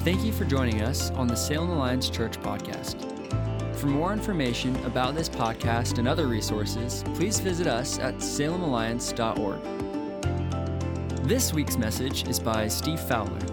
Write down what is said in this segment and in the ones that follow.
Thank you for joining us on the Salem Alliance Church podcast. For more information about this podcast and other resources, please visit us at salemalliance.org. This week's message is by Steve Fowler.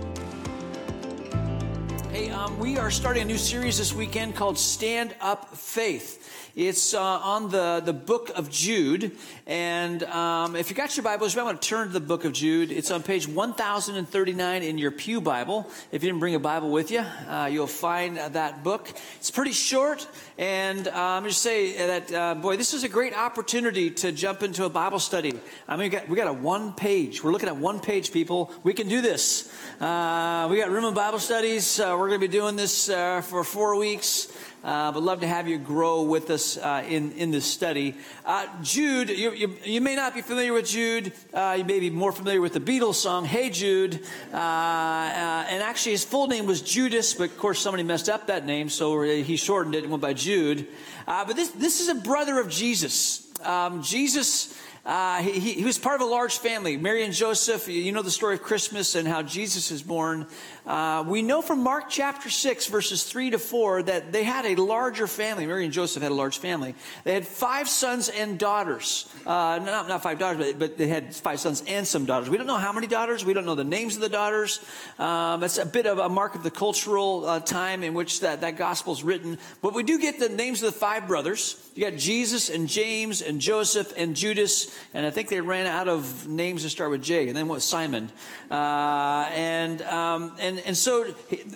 Um, we are starting a new series this weekend called Stand Up Faith. It's uh, on the, the book of Jude. And um, if you got your Bibles, you might want to turn to the book of Jude. It's on page 1039 in your Pew Bible. If you didn't bring a Bible with you, uh, you'll find that book. It's pretty short. And uh, I'm just say that, uh, boy, this is a great opportunity to jump into a Bible study. I mean, we got, we got a one page. We're looking at one page, people. We can do this. Uh, we got room of Bible studies. Uh, we're going to be doing this for four weeks. Uh, but love to have you grow with us uh, in, in this study. Uh, Jude, you, you, you, may not be familiar with Jude. Uh, you may be more familiar with the Beatles song, Hey Jude. Uh, uh, and actually, his full name was Judas, but of course, somebody messed up that name, so he shortened it and went by Jude. but this, this is a brother of Jesus. Um, Jesus uh, he, he, was part of a large family. Mary and Joseph, you know the story of Christmas and how Jesus is born. Uh, we know from Mark chapter 6, verses 3 to 4, that they had a larger family. Mary and Joseph had a large family. They had five sons and daughters. Uh, not, not five daughters, but, but, they had five sons and some daughters. We don't know how many daughters. We don't know the names of the daughters. Um, it's a bit of a mark of the cultural uh, time in which that, that gospel is written. But we do get the names of the five brothers. You got Jesus and James and Joseph and Judas and I think they ran out of names to start with J, and then what Simon, uh, and um, and and so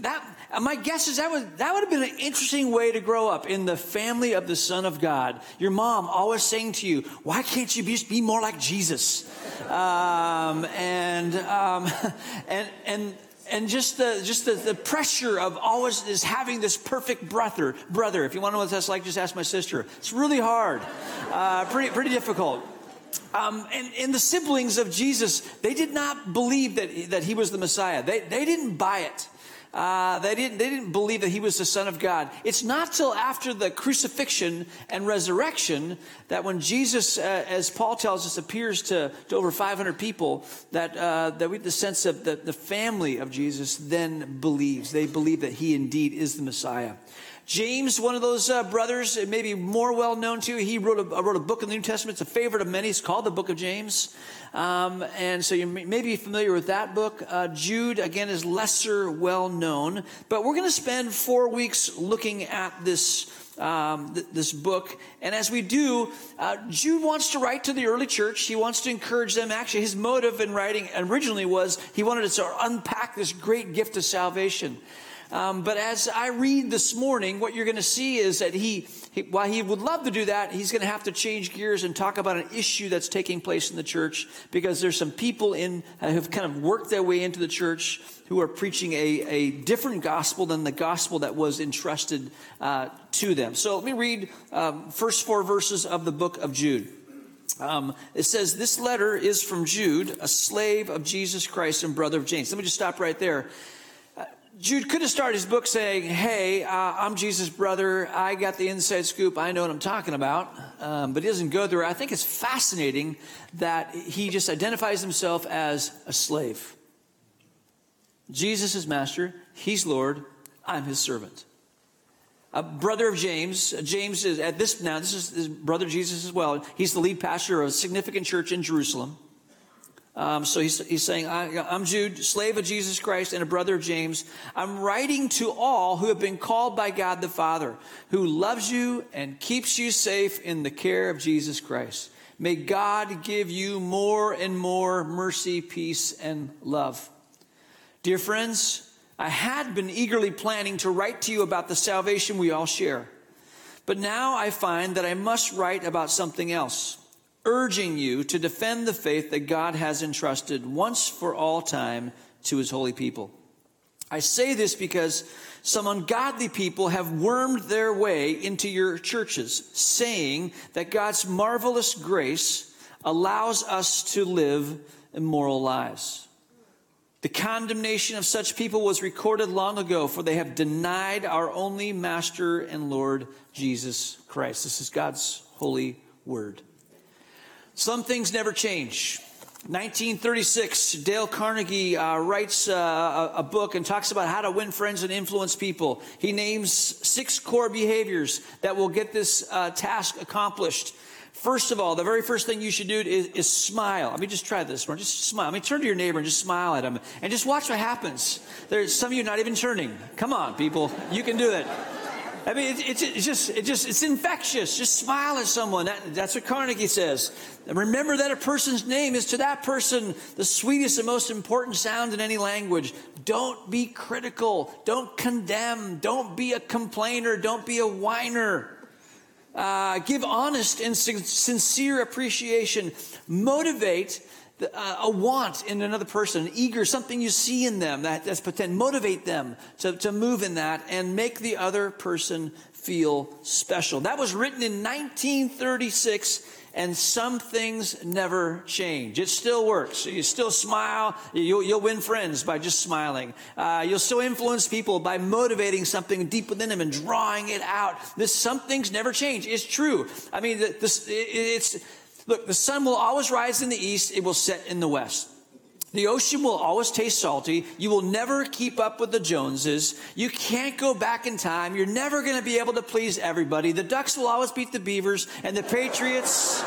that my guess is that would that would have been an interesting way to grow up in the family of the Son of God. Your mom always saying to you, "Why can't you be, be more like Jesus?" Um, and um, and and and just the just the, the pressure of always is having this perfect brother brother if you want to know what that's like just ask my sister it's really hard uh, pretty pretty difficult um, and, and the siblings of Jesus, they did not believe that, that he was the Messiah. They, they didn't buy it. Uh, they didn't they didn't believe that he was the son of God. It's not till after the crucifixion and resurrection that when Jesus, uh, as Paul tells us, appears to, to over 500 people, that uh, that we have the sense of the, the family of Jesus then believes. They believe that he indeed is the Messiah. James, one of those uh, brothers, maybe more well known to you, he wrote a, wrote a book in the New Testament. It's a favorite of many. It's called the Book of James. Um, and so you may be familiar with that book. Uh, Jude, again, is lesser well known. But we're going to spend four weeks looking at this. Um, th- this book. And as we do, uh, Jude wants to write to the early church. He wants to encourage them. Actually, his motive in writing originally was he wanted to unpack this great gift of salvation. Um, but as I read this morning, what you're going to see is that he, he, while he would love to do that, he's going to have to change gears and talk about an issue that's taking place in the church because there's some people in uh, who've kind of worked their way into the church who are preaching a, a different gospel than the gospel that was entrusted uh, to them. So let me read um, first four verses of the book of Jude. Um, it says, This letter is from Jude, a slave of Jesus Christ and brother of James. Let me just stop right there. Jude could have started his book saying, Hey, uh, I'm Jesus' brother. I got the inside scoop. I know what I'm talking about. Um, but he doesn't go there. I think it's fascinating that he just identifies himself as a slave. Jesus is master. He's Lord. I'm his servant. A brother of James. James is at this now, this is his brother Jesus as well. He's the lead pastor of a significant church in Jerusalem. Um, so he's, he's saying, I, am Jude, slave of Jesus Christ and a brother of James. I'm writing to all who have been called by God the Father, who loves you and keeps you safe in the care of Jesus Christ. May God give you more and more mercy, peace, and love. Dear friends, I had been eagerly planning to write to you about the salvation we all share. But now I find that I must write about something else urging you to defend the faith that God has entrusted once for all time to his holy people. I say this because some ungodly people have wormed their way into your churches, saying that God's marvelous grace allows us to live immoral lives. The condemnation of such people was recorded long ago, for they have denied our only Master and Lord Jesus Christ. This is God's holy word. Some things never change. 1936, Dale Carnegie uh, writes uh, a, book and talks about how to win friends and influence people. He names six core behaviors that will get this uh, task accomplished. First of all, the very first thing you should do is, is smile. I mean, just try this one. Just smile. I mean, turn to your neighbor and just smile at him and just watch what happens. There's some of you not even turning. Come on, people. You can do it. I mean, it's, it's just, it just, it's infectious. Just smile at someone. That, that's what Carnegie says. Remember that a person's name is to that person the sweetest and most important sound in any language. Don't be critical. Don't condemn. Don't be a complainer. Don't be a whiner. Uh, give honest and sincere appreciation. Motivate a want in another person, an eager, something you see in them that, that's potential. Motivate them to, to move in that and make the other person feel special. That was written in 1936 and some things never change. It still works. You still smile. You'll, you'll win friends by just smiling. Uh, you'll still influence people by motivating something deep within them and drawing it out. This some things never change. It's true. I mean, this, it, it's look. The sun will always rise in the east. It will set in the west. The ocean will always taste salty. You will never keep up with the Joneses. You can't go back in time. You're never going to be able to please everybody. The Ducks will always beat the Beavers, and the Patriots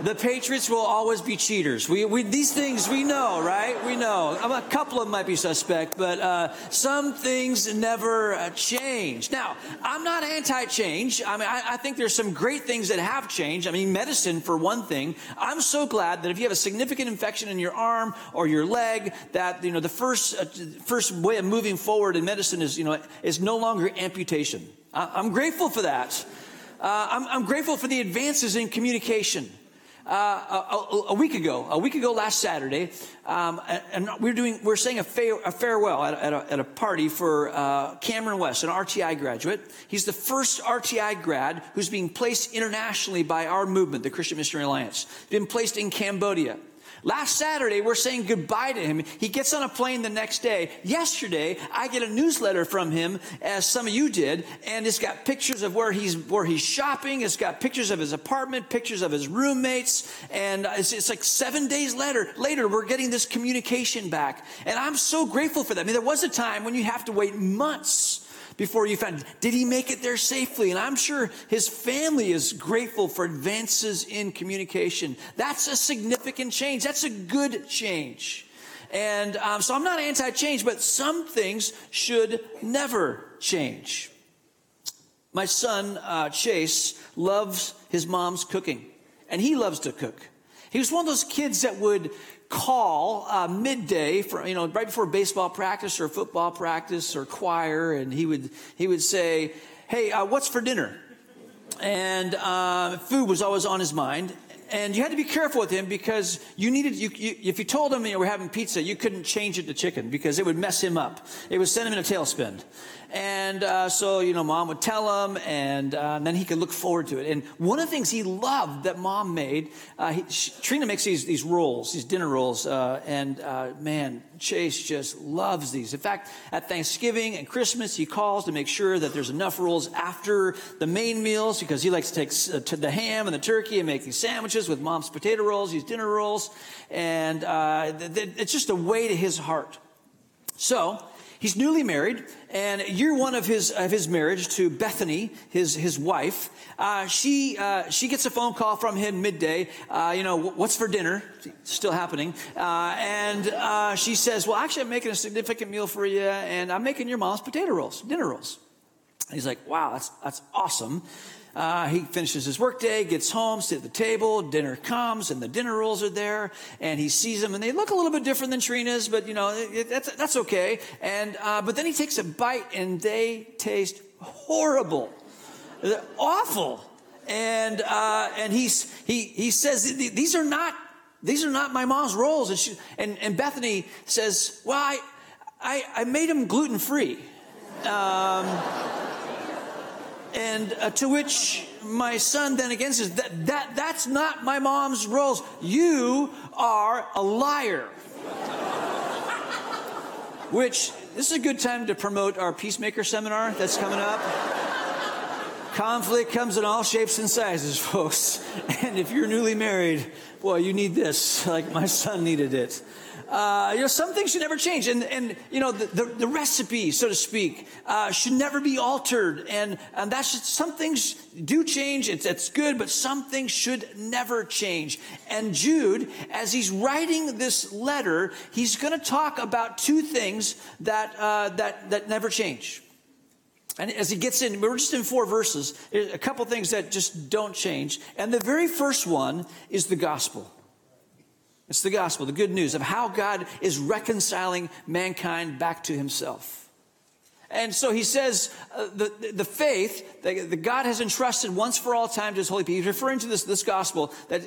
the Patriots will always be cheaters. We, we, these things we know, right? We know. A couple of them might be suspect, but uh, some things never uh, change. Now, I'm not anti-change. I mean, I, I, think there's some great things that have changed. I mean, medicine for one thing. I'm so glad that if you have a significant infection in your arm or your leg, that you know the first uh, first way of moving forward in medicine is you know is no longer amputation. I, I'm grateful for that. Uh, I'm, I'm grateful for the advances in communication uh, a, a, week ago, a week ago last Saturday, um, and we are doing, we are saying a, fa- a farewell at, at, a, at, a, party for uh, Cameron West, an RTI graduate. He's the first RTI grad who's being placed internationally by our movement, the Christian Missionary Alliance. Been placed in Cambodia. Last Saturday, we're saying goodbye to him. He gets on a plane the next day. Yesterday, I get a newsletter from him, as some of you did, and it's got pictures of where he's where he's shopping. It's got pictures of his apartment, pictures of his roommates, and it's, it's like seven days later. Later, we're getting this communication back, and I'm so grateful for that. I mean, there was a time when you have to wait months before you found, did he make it there safely? And I'm sure his family is grateful for advances in communication. That's a significant change. That's a good change. And um, so I'm not anti change, but some things should never change. My son, uh, Chase, loves his mom's cooking, and he loves to cook. He was one of those kids that would call uh, midday for you know right before baseball practice or football practice or choir and he would he would say hey uh, what's for dinner? And uh, food was always on his mind and you had to be careful with him because you needed you, you, if you told him you were having pizza you couldn't change it to chicken because it would mess him up. It would send him in a tailspin and uh, so, you know, mom would tell him, and, uh, and, then he could look forward to it. And one of the things he loved that mom made, uh, he, she, Trina makes these, these rolls, these dinner rolls, uh, and uh, man, Chase just loves these. In fact, at Thanksgiving and Christmas, he calls to make sure that there's enough rolls after the main meals because he likes to take uh, to the ham and the turkey and make these sandwiches with mom's potato rolls, these dinner rolls, and th- th- it's just a way to his heart. So, He's newly married, and year one of his of his marriage to Bethany, his his wife, uh, she uh, she gets a phone call from him midday. Uh, you know, what's for dinner? Still happening, uh, and uh, she says, "Well, actually, I'm making a significant meal for you, and I'm making your mom's potato rolls, dinner rolls." he's like, "Wow, that's that's awesome." Uh, he finishes his workday, gets home, sits at the table, dinner comes, and the dinner rolls are there, and he sees them, and they look a little bit different than Trina's, but you know it, that's that's okay. And uh, but then he takes a bite, and they taste horrible, They're awful. And uh, and he's he he says these are not these are not my mom's rolls. And, she, and, and Bethany says, well, I, I, I made them gluten free. Um, and uh, to which my son then again says, that, that, that's not my mom's rolls. You are a liar. which, this is a good time to promote our Peacemaker seminar that's coming up. Conflict comes in all shapes and sizes, folks. And if you're newly married, boy, you need this, like my son needed it. Uh, you know, some things should never change. And, and you know, the, the, the recipe, so to speak, uh, should never be altered. And, and that's just, some things do change. It's, it's good, but some things should never change. And Jude, as he's writing this letter, he's going to talk about two things that, uh, that, that never change. And as he gets in, we're just in four verses, a couple things that just don't change. And the very first one is the gospel. It's the gospel, the good news of how God is reconciling mankind back to himself. And so he says uh, the, the faith that, that, God has entrusted once for all time to his holy people. He's referring to this, this gospel that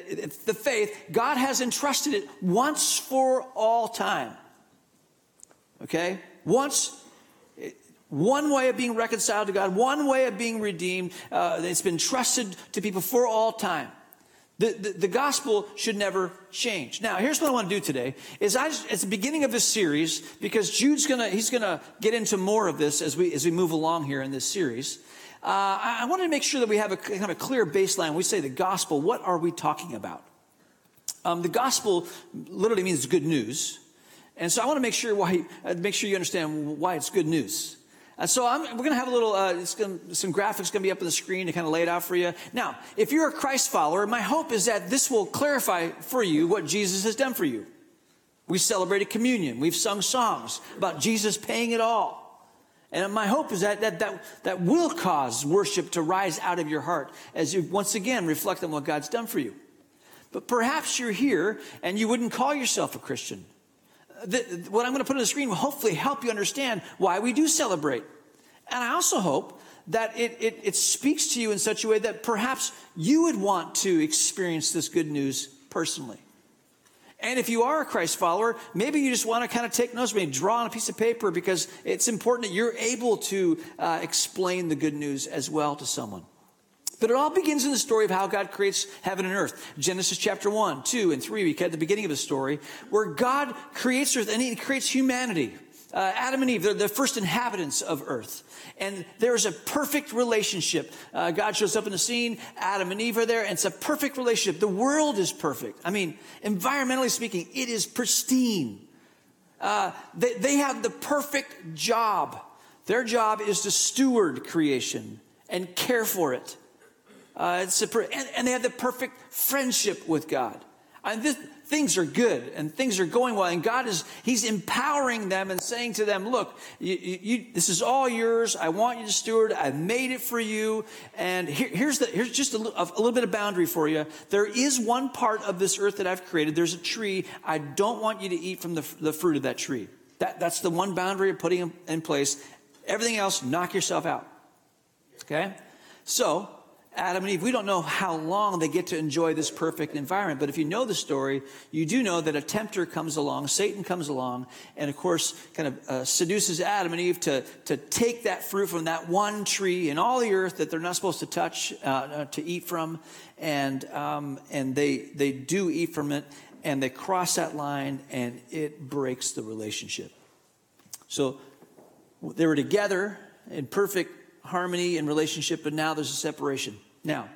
the faith, God has entrusted it once for all time. Okay? Once, one way of being reconciled to God, one way of being redeemed. Uh, it's been trusted to people for all time. The, the, the, gospel should never change. Now, here's what I want to do today is I it's the beginning of this series because Jude's gonna, he's gonna get into more of this as we, as we move along here in this series. Uh, I, I wanted to make sure that we have a kind of a clear baseline. We say the gospel, what are we talking about? Um, the gospel literally means good news. And so I want to make sure why, uh, make sure you understand why it's good news. Uh, so I'm, we're going to have a little, uh, gonna, some graphics going to be up on the screen to kind of lay it out for you. Now, if you're a Christ follower, my hope is that this will clarify for you what Jesus has done for you. We celebrated communion. We've sung songs about Jesus paying it all. And my hope is that, that, that, that will cause worship to rise out of your heart as you once again reflect on what God's done for you. But perhaps you're here and you wouldn't call yourself a Christian the, what I'm going to put on the screen will hopefully help you understand why we do celebrate. And I also hope that it, it, it speaks to you in such a way that perhaps you would want to experience this good news personally. And if you are a Christ follower, maybe you just want to kind of take notes, maybe draw on a piece of paper because it's important that you're able to uh, explain the good news as well to someone. But it all begins in the story of how God creates heaven and earth. Genesis chapter 1, 2, and 3, we at the beginning of the story, where God creates earth and he creates humanity. Uh, Adam and Eve, they're the first inhabitants of earth. And there's a perfect relationship. Uh, God shows up in the scene, Adam and Eve are there, and it's a perfect relationship. The world is perfect. I mean, environmentally speaking, it is pristine. Uh, they, they have the perfect job. Their job is to steward creation and care for it. Uh, and, and, they have the perfect friendship with God. And this, things are good and things are going well. And God is, He's empowering them and saying to them, look, you, you, this is all yours. I want you to steward. I've made it for you. And here, here's, the, here's just a, a little bit of boundary for you. There is one part of this earth that I've created. There's a tree. I don't want you to eat from the, the fruit of that tree. That, that's the one boundary of putting in place. Everything else, knock yourself out. Okay? So, Adam and Eve, we don't know how long they get to enjoy this perfect environment. But if you know the story, you do know that a tempter comes along, Satan comes along, and of course, kind of uh, seduces Adam and Eve to, to take that fruit from that one tree in all the earth that they're not supposed to touch, uh, uh, to eat from. And, um, and they, they do eat from it, and they cross that line, and it breaks the relationship. So they were together in perfect harmony and relationship, but now there's a separation. Now,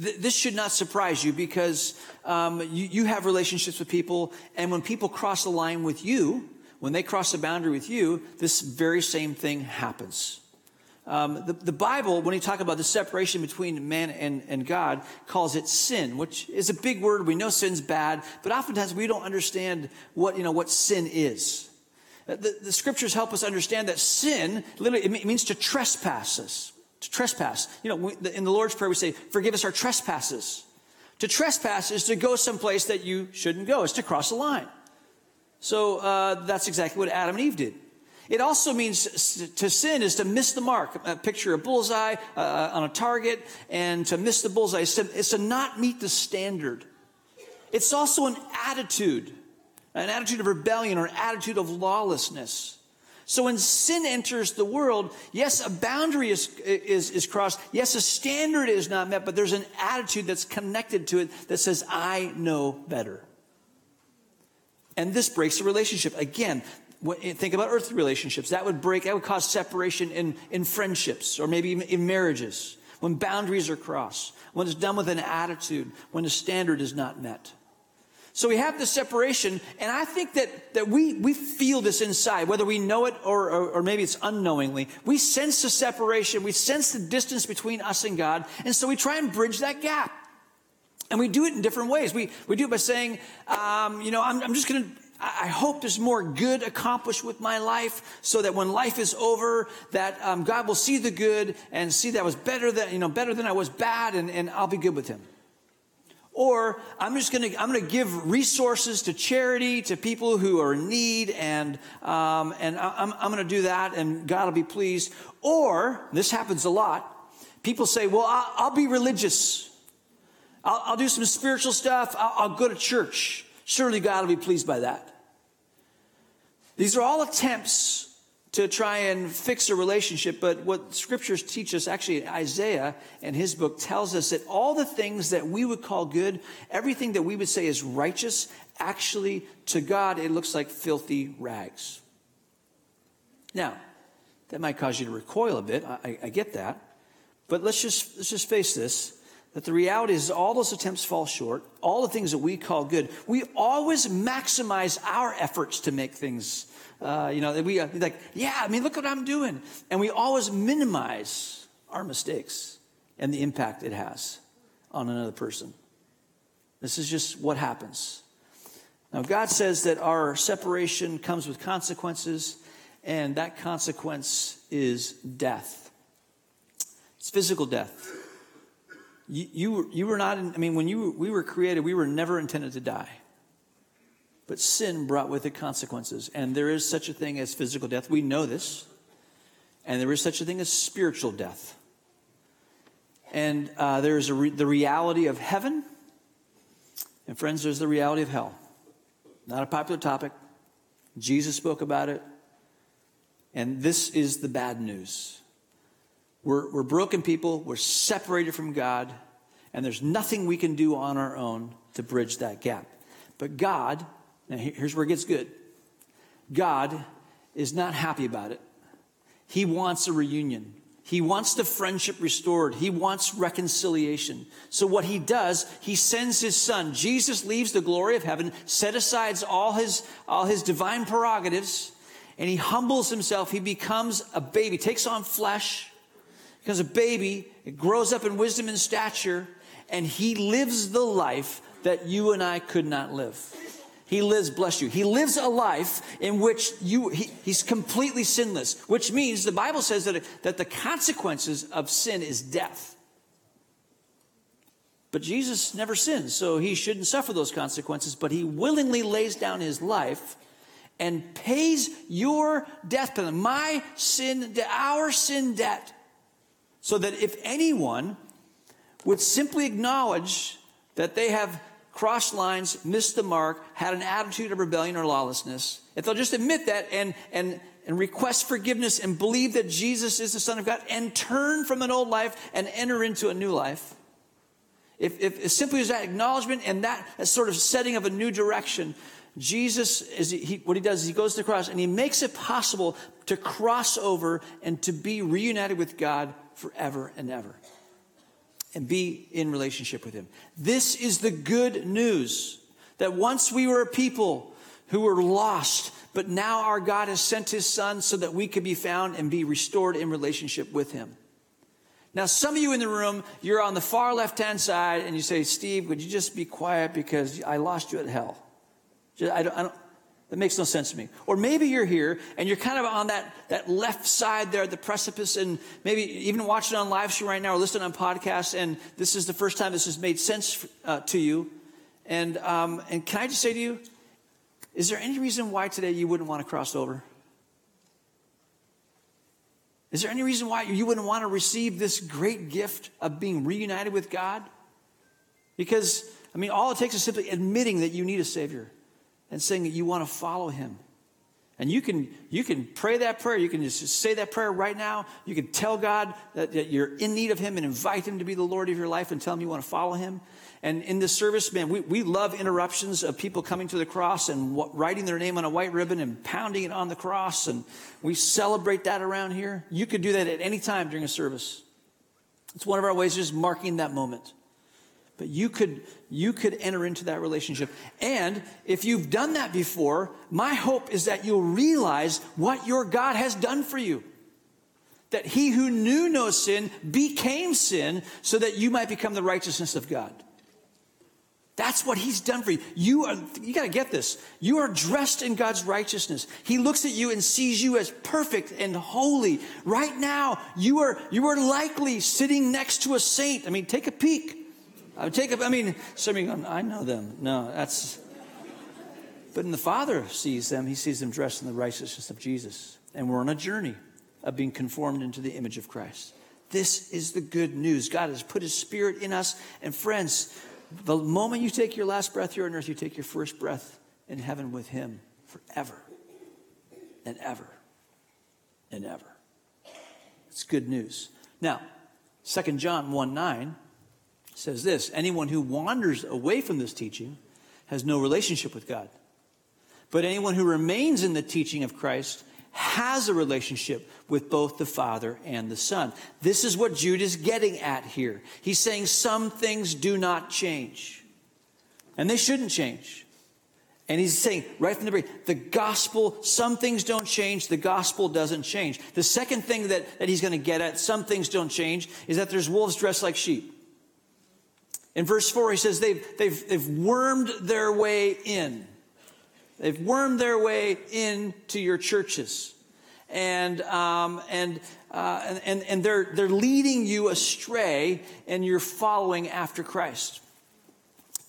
th- this should not surprise you because um, you, you have relationships with people, and when people cross the line with you, when they cross the boundary with you, this very same thing happens. Um, the, the, Bible, when you talk about the separation between man and, and God, calls it sin, which is a big word. We know sin's bad, but oftentimes we don't understand what, you know, what sin is. The, the scriptures help us understand that sin, literally, it means to trespass us. To trespass. You know, in the Lord's Prayer, we say, forgive us our trespasses. To trespass is to go someplace that you shouldn't go. It's to cross a line. So uh, that's exactly what Adam and Eve did. It also means to sin is to miss the mark. Uh, picture a bullseye uh, on a target, and to miss the bullseye is to, is to not meet the standard. It's also an attitude an attitude of rebellion or an attitude of lawlessness. So when sin enters the world, yes, a boundary is, is, is crossed. Yes, a standard is not met, but there's an attitude that's connected to it that says, I know better. And this breaks the relationship. Again, think about earthly relationships. That would break, that would cause separation in, in friendships or maybe even in marriages. when boundaries are crossed, when it's done with an attitude, when the standard is not met. So we have this separation, and I think that, that we, we feel this inside, whether we know it or, or, or, maybe it's unknowingly. We sense the separation, we sense the distance between us and God, and so we try and bridge that gap. And we do it in different ways. We, we do it by saying, um, you know, I'm, I'm just going to, I hope there's more good accomplished with my life so that when life is over, that um, God will see the good and see that I was better than, you know, better than I was bad and, and I'll be good with him. Or I'm just going to I'm going to give resources to charity to people who are in need, and um, and I'm I'm going to do that, and God will be pleased. Or this happens a lot. People say, "Well, I'll, I'll be religious. I'll, I'll, do some spiritual stuff. I'll, I'll go to church. Surely God will be pleased by that." These are all attempts to try and fix a relationship. But what scriptures teach us, actually, Isaiah and his book tells us that all the things that we would call good, everything that we would say is righteous, actually, to God, it looks like filthy rags. Now, that might cause you to recoil a bit. I, I get that. But let's just, let's just face this that the reality is all those attempts fall short. All the things that we call good, we always maximize our efforts to make things uh, you know, we uh, like, yeah, I mean, look what I'm doing. And we always minimize our mistakes and the impact it has on another person. This is just what happens. Now, God says that our separation comes with consequences, and that consequence is death. It's physical death. You, you, you were not, in, I mean, when you, we were created, we were never intended to die. But sin brought with it consequences. And there is such a thing as physical death. We know this. And there is such a thing as spiritual death. And uh, there is re- the reality of heaven. And friends, there's the reality of hell. Not a popular topic. Jesus spoke about it. And this is the bad news. We're, we're broken people, we're separated from God, and there's nothing we can do on our own to bridge that gap. But God now, here's where it gets good God is not happy about it. He wants a reunion. He wants the friendship restored. He wants reconciliation. So what he does, he sends his son. Jesus leaves the glory of heaven, set aside all his, all his divine prerogatives, and he humbles himself. He becomes a baby, takes on flesh, becomes a baby, it grows up in wisdom and stature, and he lives the life that you and I could not live. He lives, bless you. He lives a life in which you, he, he's completely sinless, which means the Bible says that, that the consequences of sin is death. But Jesus never sins, so he shouldn't suffer those consequences, but he willingly lays down his life and pays your death penalty, my sin, our sin debt, so that if anyone would simply acknowledge that they have crossed lines, missed the mark, had an attitude of rebellion or lawlessness, if they'll just admit that and, and, and request forgiveness and believe that Jesus is the Son of God and turn from an old life and enter into a new life, if, if as simply as that acknowledgement and that, that sort of setting of a new direction, Jesus, is he, what he does is he goes to the cross and he makes it possible to cross over and to be reunited with God forever and ever and be in relationship with Him. This is the good news that once we were a people who were lost, but now our God has sent His Son so that we could be found and be restored in relationship with Him. Now, some of you in the room, you're on the far left hand side and you say, Steve, would you just be quiet because I lost you at hell? I don't, I don't, that makes no sense to me. Or maybe you're here and you're kind of on that, that left side there at the precipice and maybe even watching on live stream right now or listening on podcasts and this is the first time this has made sense uh, to you. And, um, and can I just say to you, is there any reason why today you wouldn't want to cross over? Is there any reason why you wouldn't want to receive this great gift of being reunited with God? Because, I mean, all it takes is simply admitting that you need a Savior and saying that you want to follow him. And you can, you can pray that prayer. You can just say that prayer right now. You can tell God that, that, you're in need of him and invite him to be the Lord of your life and tell him you want to follow him. And in this service, man, we, we love interruptions of people coming to the cross and writing their name on a white ribbon and pounding it on the cross. And we celebrate that around here. You could do that at any time during a service. It's one of our ways of just marking that moment. But you could, you could enter into that relationship. And if you've done that before, my hope is that you'll realize what your God has done for you. That he who knew no sin became sin so that you might become the righteousness of God. That's what he's done for you. You are, you got to get this. You are dressed in God's righteousness. He looks at you and sees you as perfect and holy. Right now, you are, you are likely sitting next to a saint. I mean, take a peek. Uh, take a, I mean, some of you I know them. No, that's, but when the Father sees them, he sees them dressed in the righteousness of Jesus. And we're on a journey of being conformed into the image of Christ. This is the good news. God has put his spirit in us. And friends, the moment you take your last breath here on earth, you take your first breath in heaven with Him forever and ever and ever. It's good news. Now, 2 John 1 9 says this anyone who wanders away from this teaching has no relationship with God. But anyone who remains in the teaching of Christ has a relationship with both the Father and the Son. This is what Jude is getting at here. He's saying some things do not change, and they shouldn't change. And he's saying right from the beginning, the gospel, some things don't change, the gospel doesn't change. The second thing that, that he's going to get at, some things don't change, is that there's wolves dressed like sheep. In verse 4, he says they've, they've, they've wormed their way in. They've wormed their way into your churches. And, um, and, uh, and, and they're, they're leading you astray and you're following after Christ.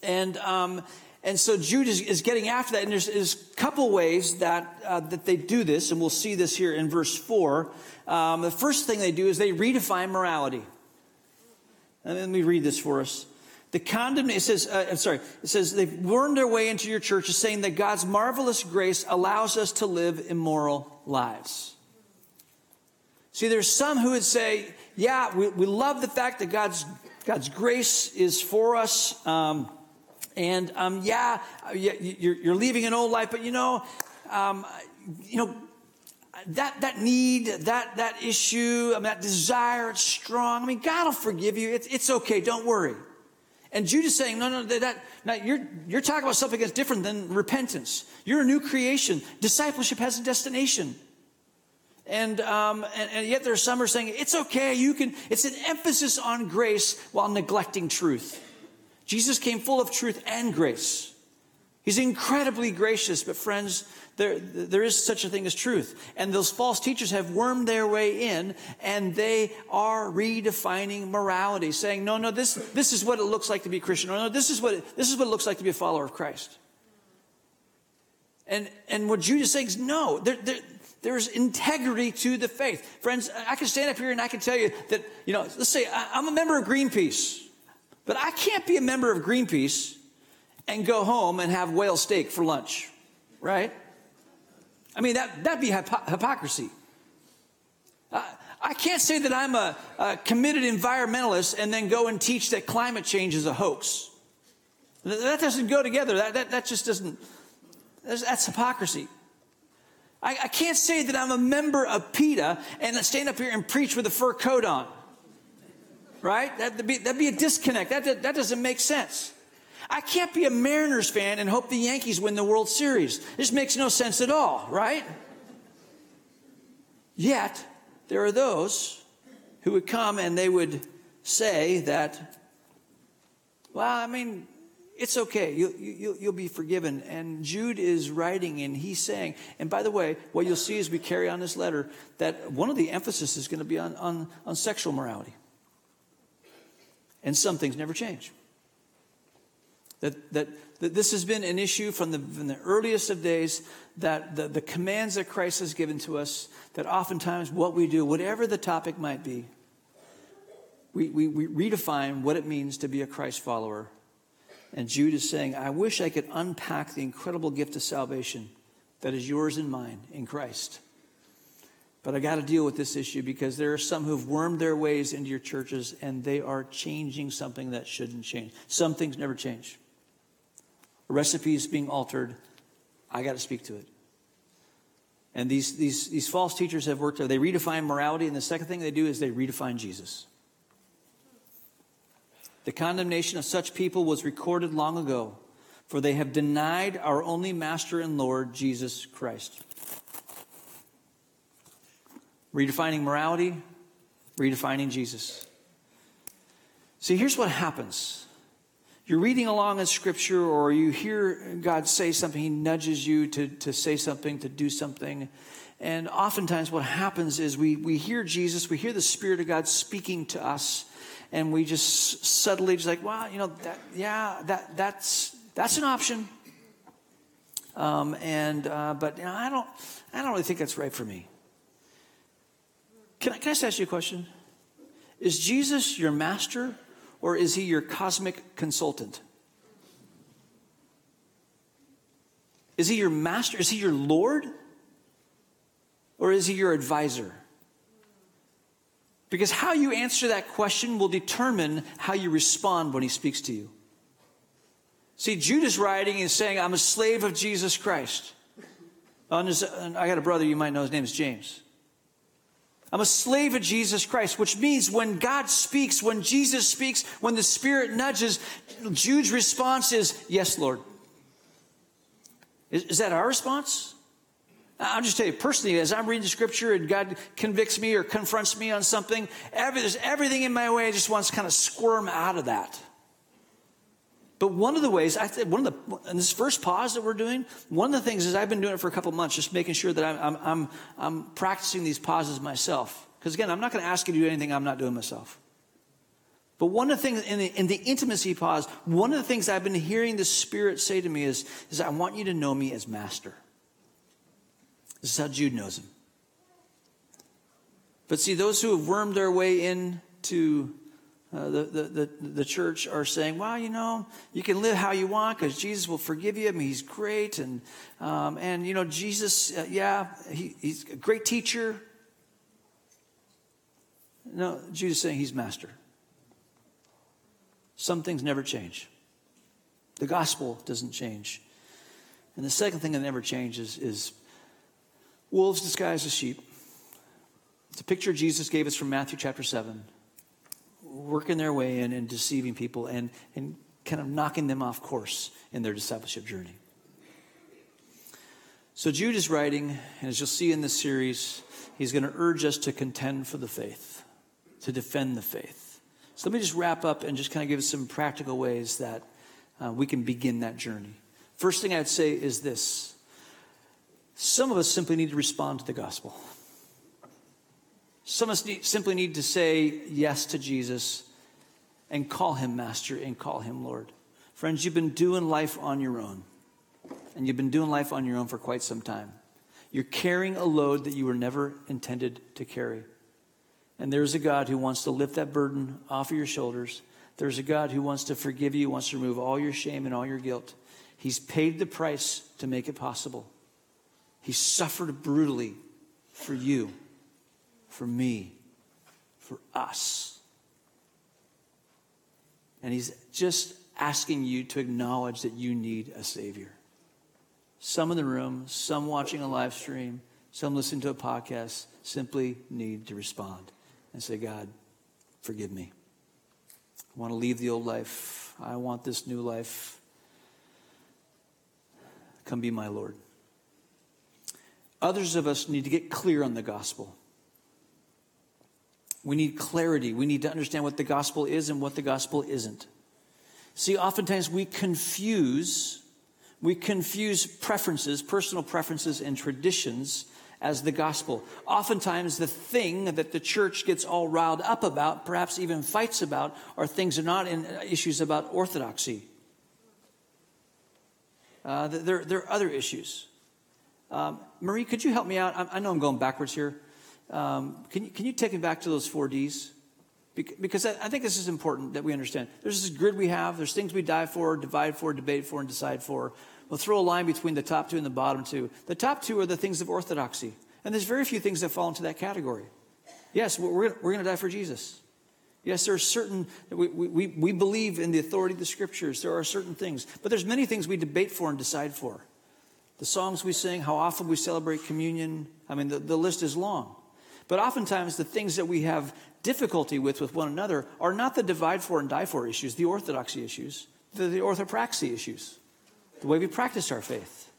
And, um, and so Jude is, is, getting after that. And there's, there's a couple ways that, uh, that they do this. And we'll see this here in verse 4. Um, the first thing they do is they redefine morality. And let me read this for us. The condemnation, it says, uh, I'm sorry, it says they've wormed their way into your church, is saying that God's marvelous grace allows us to live immoral lives. See, there's some who would say, yeah, we, we love the fact that God's, God's grace is for us. Um, and um, yeah, you're, you're, leaving an old life, but you know, um, you know, that, that need, that, that issue, I mean, that desire, it's strong. I mean, God will forgive you. It's, it's okay. Don't worry. And Jude is saying, no, no, that, now you're, you're talking about something that's different than repentance. You're a new creation. Discipleship has a destination. And, um, and, and yet there's some who are saying, it's okay, you can, it's an emphasis on grace while neglecting truth. Jesus came full of truth and grace. He's incredibly gracious, but friends, there, there is such a thing as truth. And those false teachers have wormed their way in and they are redefining morality, saying, no, no, this, this is what it looks like to be Christian. Or no, this is what it, this is what it looks like to be a follower of Christ. And, and what saying is no, there, there, there's integrity to the faith. Friends, I can stand up here and I can tell you that, you know, let's say I'm a member of Greenpeace, but I can't be a member of Greenpeace and go home and have whale steak for lunch, right? I mean, that, that'd be hypocrisy. Uh, I can't say that I'm a, a, committed environmentalist and then go and teach that climate change is a hoax. That doesn't go together. That, that, that just doesn't, that's, that's hypocrisy. I, I, can't say that I'm a member of PETA and stand up here and preach with a fur coat on. Right? That'd be, that'd be a disconnect. That, that, that doesn't make sense. I can't be a Mariners fan and hope the Yankees win the World Series. This makes no sense at all, right? Yet, there are those who would come and they would say that, well, I mean, it's okay. You, you, you'll be forgiven. And Jude is writing and he's saying, and by the way, what you'll see as we carry on this letter, that one of the emphasis is going to be on, on, on sexual morality. And some things never change. That, that, that this has been an issue from the, from the earliest of days, that the, the commands that Christ has given to us, that oftentimes what we do, whatever the topic might be, we, we, we redefine what it means to be a Christ follower. And Jude is saying, I wish I could unpack the incredible gift of salvation that is yours and mine in Christ. But I got to deal with this issue because there are some who've wormed their ways into your churches and they are changing something that shouldn't change. Some things never change a recipe is being altered, I got to speak to it. And these, these, these false teachers have worked, they redefine morality, and the second thing they do is they redefine Jesus. The condemnation of such people was recorded long ago, for they have denied our only Master and Lord, Jesus Christ. Redefining morality, redefining Jesus. See, here's what happens. You're reading along in Scripture, or you hear God say something, He nudges you to, to say something, to do something. And oftentimes, what happens is we, we hear Jesus, we hear the Spirit of God speaking to us, and we just subtly just like, well, you know, that, yeah, that, that's, that's an option. Um, and, uh, but you know, I, don't, I don't really think that's right for me. Can I, can I just ask you a question? Is Jesus your master or is he your cosmic consultant? Is he your master? Is he your Lord? Or is he your advisor? Because how you answer that question will determine how you respond when he speaks to you. See, Jude is writing and saying, I'm a slave of Jesus Christ. Uh, I got a brother you might know, his name is James. I'm a slave of Jesus Christ, which means when God speaks, when Jesus speaks, when the Spirit nudges, Jude's response is, Yes, Lord. Is, is that our response? I'll just tell you personally, as I'm reading the scripture and God convicts me or confronts me on something, every, there's everything in my way I just wants to kind of squirm out of that. But one of the ways, I think, one of the, in this first pause that we're doing, one of the things is I've been doing it for a couple months, just making sure that I'm, I'm, I'm, I'm practicing these pauses myself. Because again, I'm not going to ask you to do anything I'm not doing myself. But one of the things in the, in the, intimacy pause, one of the things I've been hearing the Spirit say to me is, is I want you to know me as master. This is how Jude knows him. But see, those who have wormed their way into uh, the, the, the, the, church are saying, well, you know, you can live how you want because Jesus will forgive you. I mean, he's great. And, um, and you know, Jesus, uh, yeah, he, he's a great teacher. No, Jesus saying he's master. Some things never change. The gospel doesn't change. And the second thing that never changes is wolves disguised as sheep. It's a picture Jesus gave us from Matthew chapter 7 working their way in and deceiving people and, and kind of knocking them off course in their discipleship journey. So Jude is writing, and as you'll see in this series, he's going to urge us to contend for the faith, to defend the faith. So let me just wrap up and just kind of give some practical ways that uh, we can begin that journey. First thing I'd say is this some of us simply need to respond to the gospel. Some of us need, simply need to say yes to Jesus and call him Master and call him Lord. Friends, you've been doing life on your own, and you've been doing life on your own for quite some time. You're carrying a load that you were never intended to carry. And there's a God who wants to lift that burden off of your shoulders. There's a God who wants to forgive you, wants to remove all your shame and all your guilt. He's paid the price to make it possible. He suffered brutally for you for me, for us. And he's just asking you to acknowledge that you need a Savior. Some in the room, some watching a live stream, some listening to a podcast simply need to respond and say, God, forgive me. I want to leave the old life. I want this new life. Come be my Lord. Others of us need to get clear on the gospel. We need clarity. We need to understand what the gospel is and what the gospel isn't. See, oftentimes we confuse we confuse preferences, personal preferences and traditions as the gospel. Oftentimes the thing that the church gets all riled up about, perhaps even fights about, are things that are not in issues about orthodoxy. Uh, there, there are other issues. Um, Marie, could you help me out? I, I know I'm going backwards here. Um, can, you, can you take me back to those four Ds? Because I, think this is important that we understand. There's this grid we have, there's things we die for, divide for, debate for, and decide for. We'll throw a line between the top two and the bottom two. The top two are the things of orthodoxy. And there's very few things that fall into that category. Yes, we're, we're going to die for Jesus. Yes, there are certain, we, we, we believe in the authority of the scriptures. There are certain things. But there's many things we debate for and decide for. The songs we sing, how often we celebrate communion. I mean, the, the list is long. But oftentimes, the things that we have difficulty with with one another are not the divide for and die for issues, the orthodoxy issues, the, the orthopraxy issues, the way we practice our faith.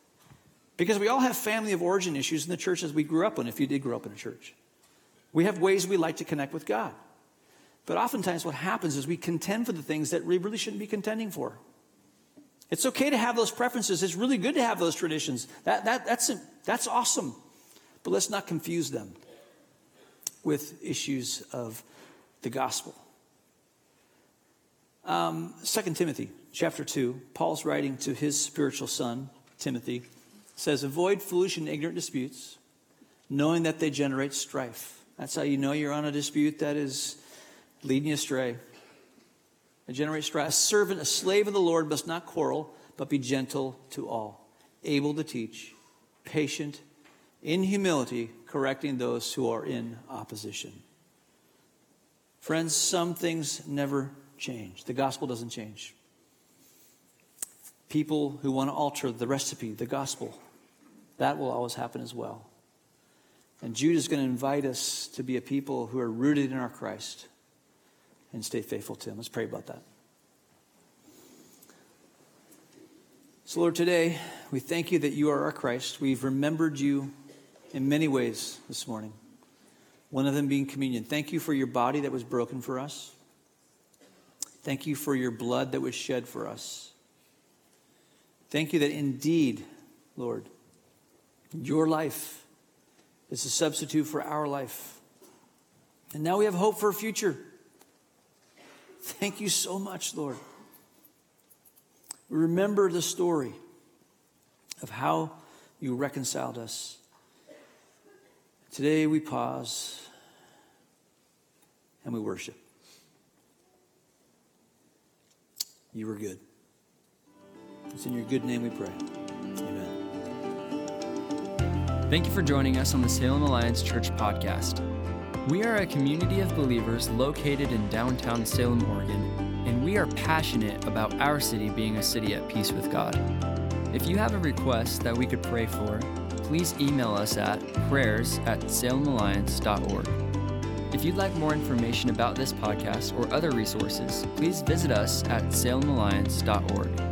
Because we all have family of origin issues in the churches we grew up in, if you did grow up in a church. We have ways we like to connect with God. But oftentimes, what happens is we contend for the things that we really shouldn't be contending for. It's okay to have those preferences. It's really good to have those traditions. That, that, that's, that's awesome. But let's not confuse them with issues of the gospel. Um, 2 Timothy chapter 2, Paul's writing to his spiritual son, Timothy, says, Avoid foolish and ignorant disputes, knowing that they generate strife. That's how you know you're on a dispute that is leading you astray. It generates strife. A servant, a slave of the Lord, must not quarrel, but be gentle to all, able to teach, patient, in humility, correcting those who are in opposition. Friends, some things never change. The gospel doesn't change. People who want to alter the recipe, the gospel, that will always happen as well. And Jude is going to invite us to be a people who are rooted in our Christ and stay faithful to Him. Let's pray about that. So, Lord, today we thank you that you are our Christ. We've remembered you in many ways this morning, one of them being communion. Thank you for your body that was broken for us. Thank you for your blood that was shed for us. Thank you that indeed, Lord, your life is a substitute for our life. And now we have hope for a future. Thank you so much, Lord. Remember the story of how you reconciled us. Today we pause and we worship. You were good. It's in your good name we pray. Amen. Thank you for joining us on the Salem Alliance Church podcast. We are a community of believers located in downtown Salem, Oregon, and we are passionate about our city being a city at peace with God. If you have a request that we could pray for, please email us at prayers at salemalliance.org. If you'd like more information about this podcast or other resources, please visit us at salemalliance.org.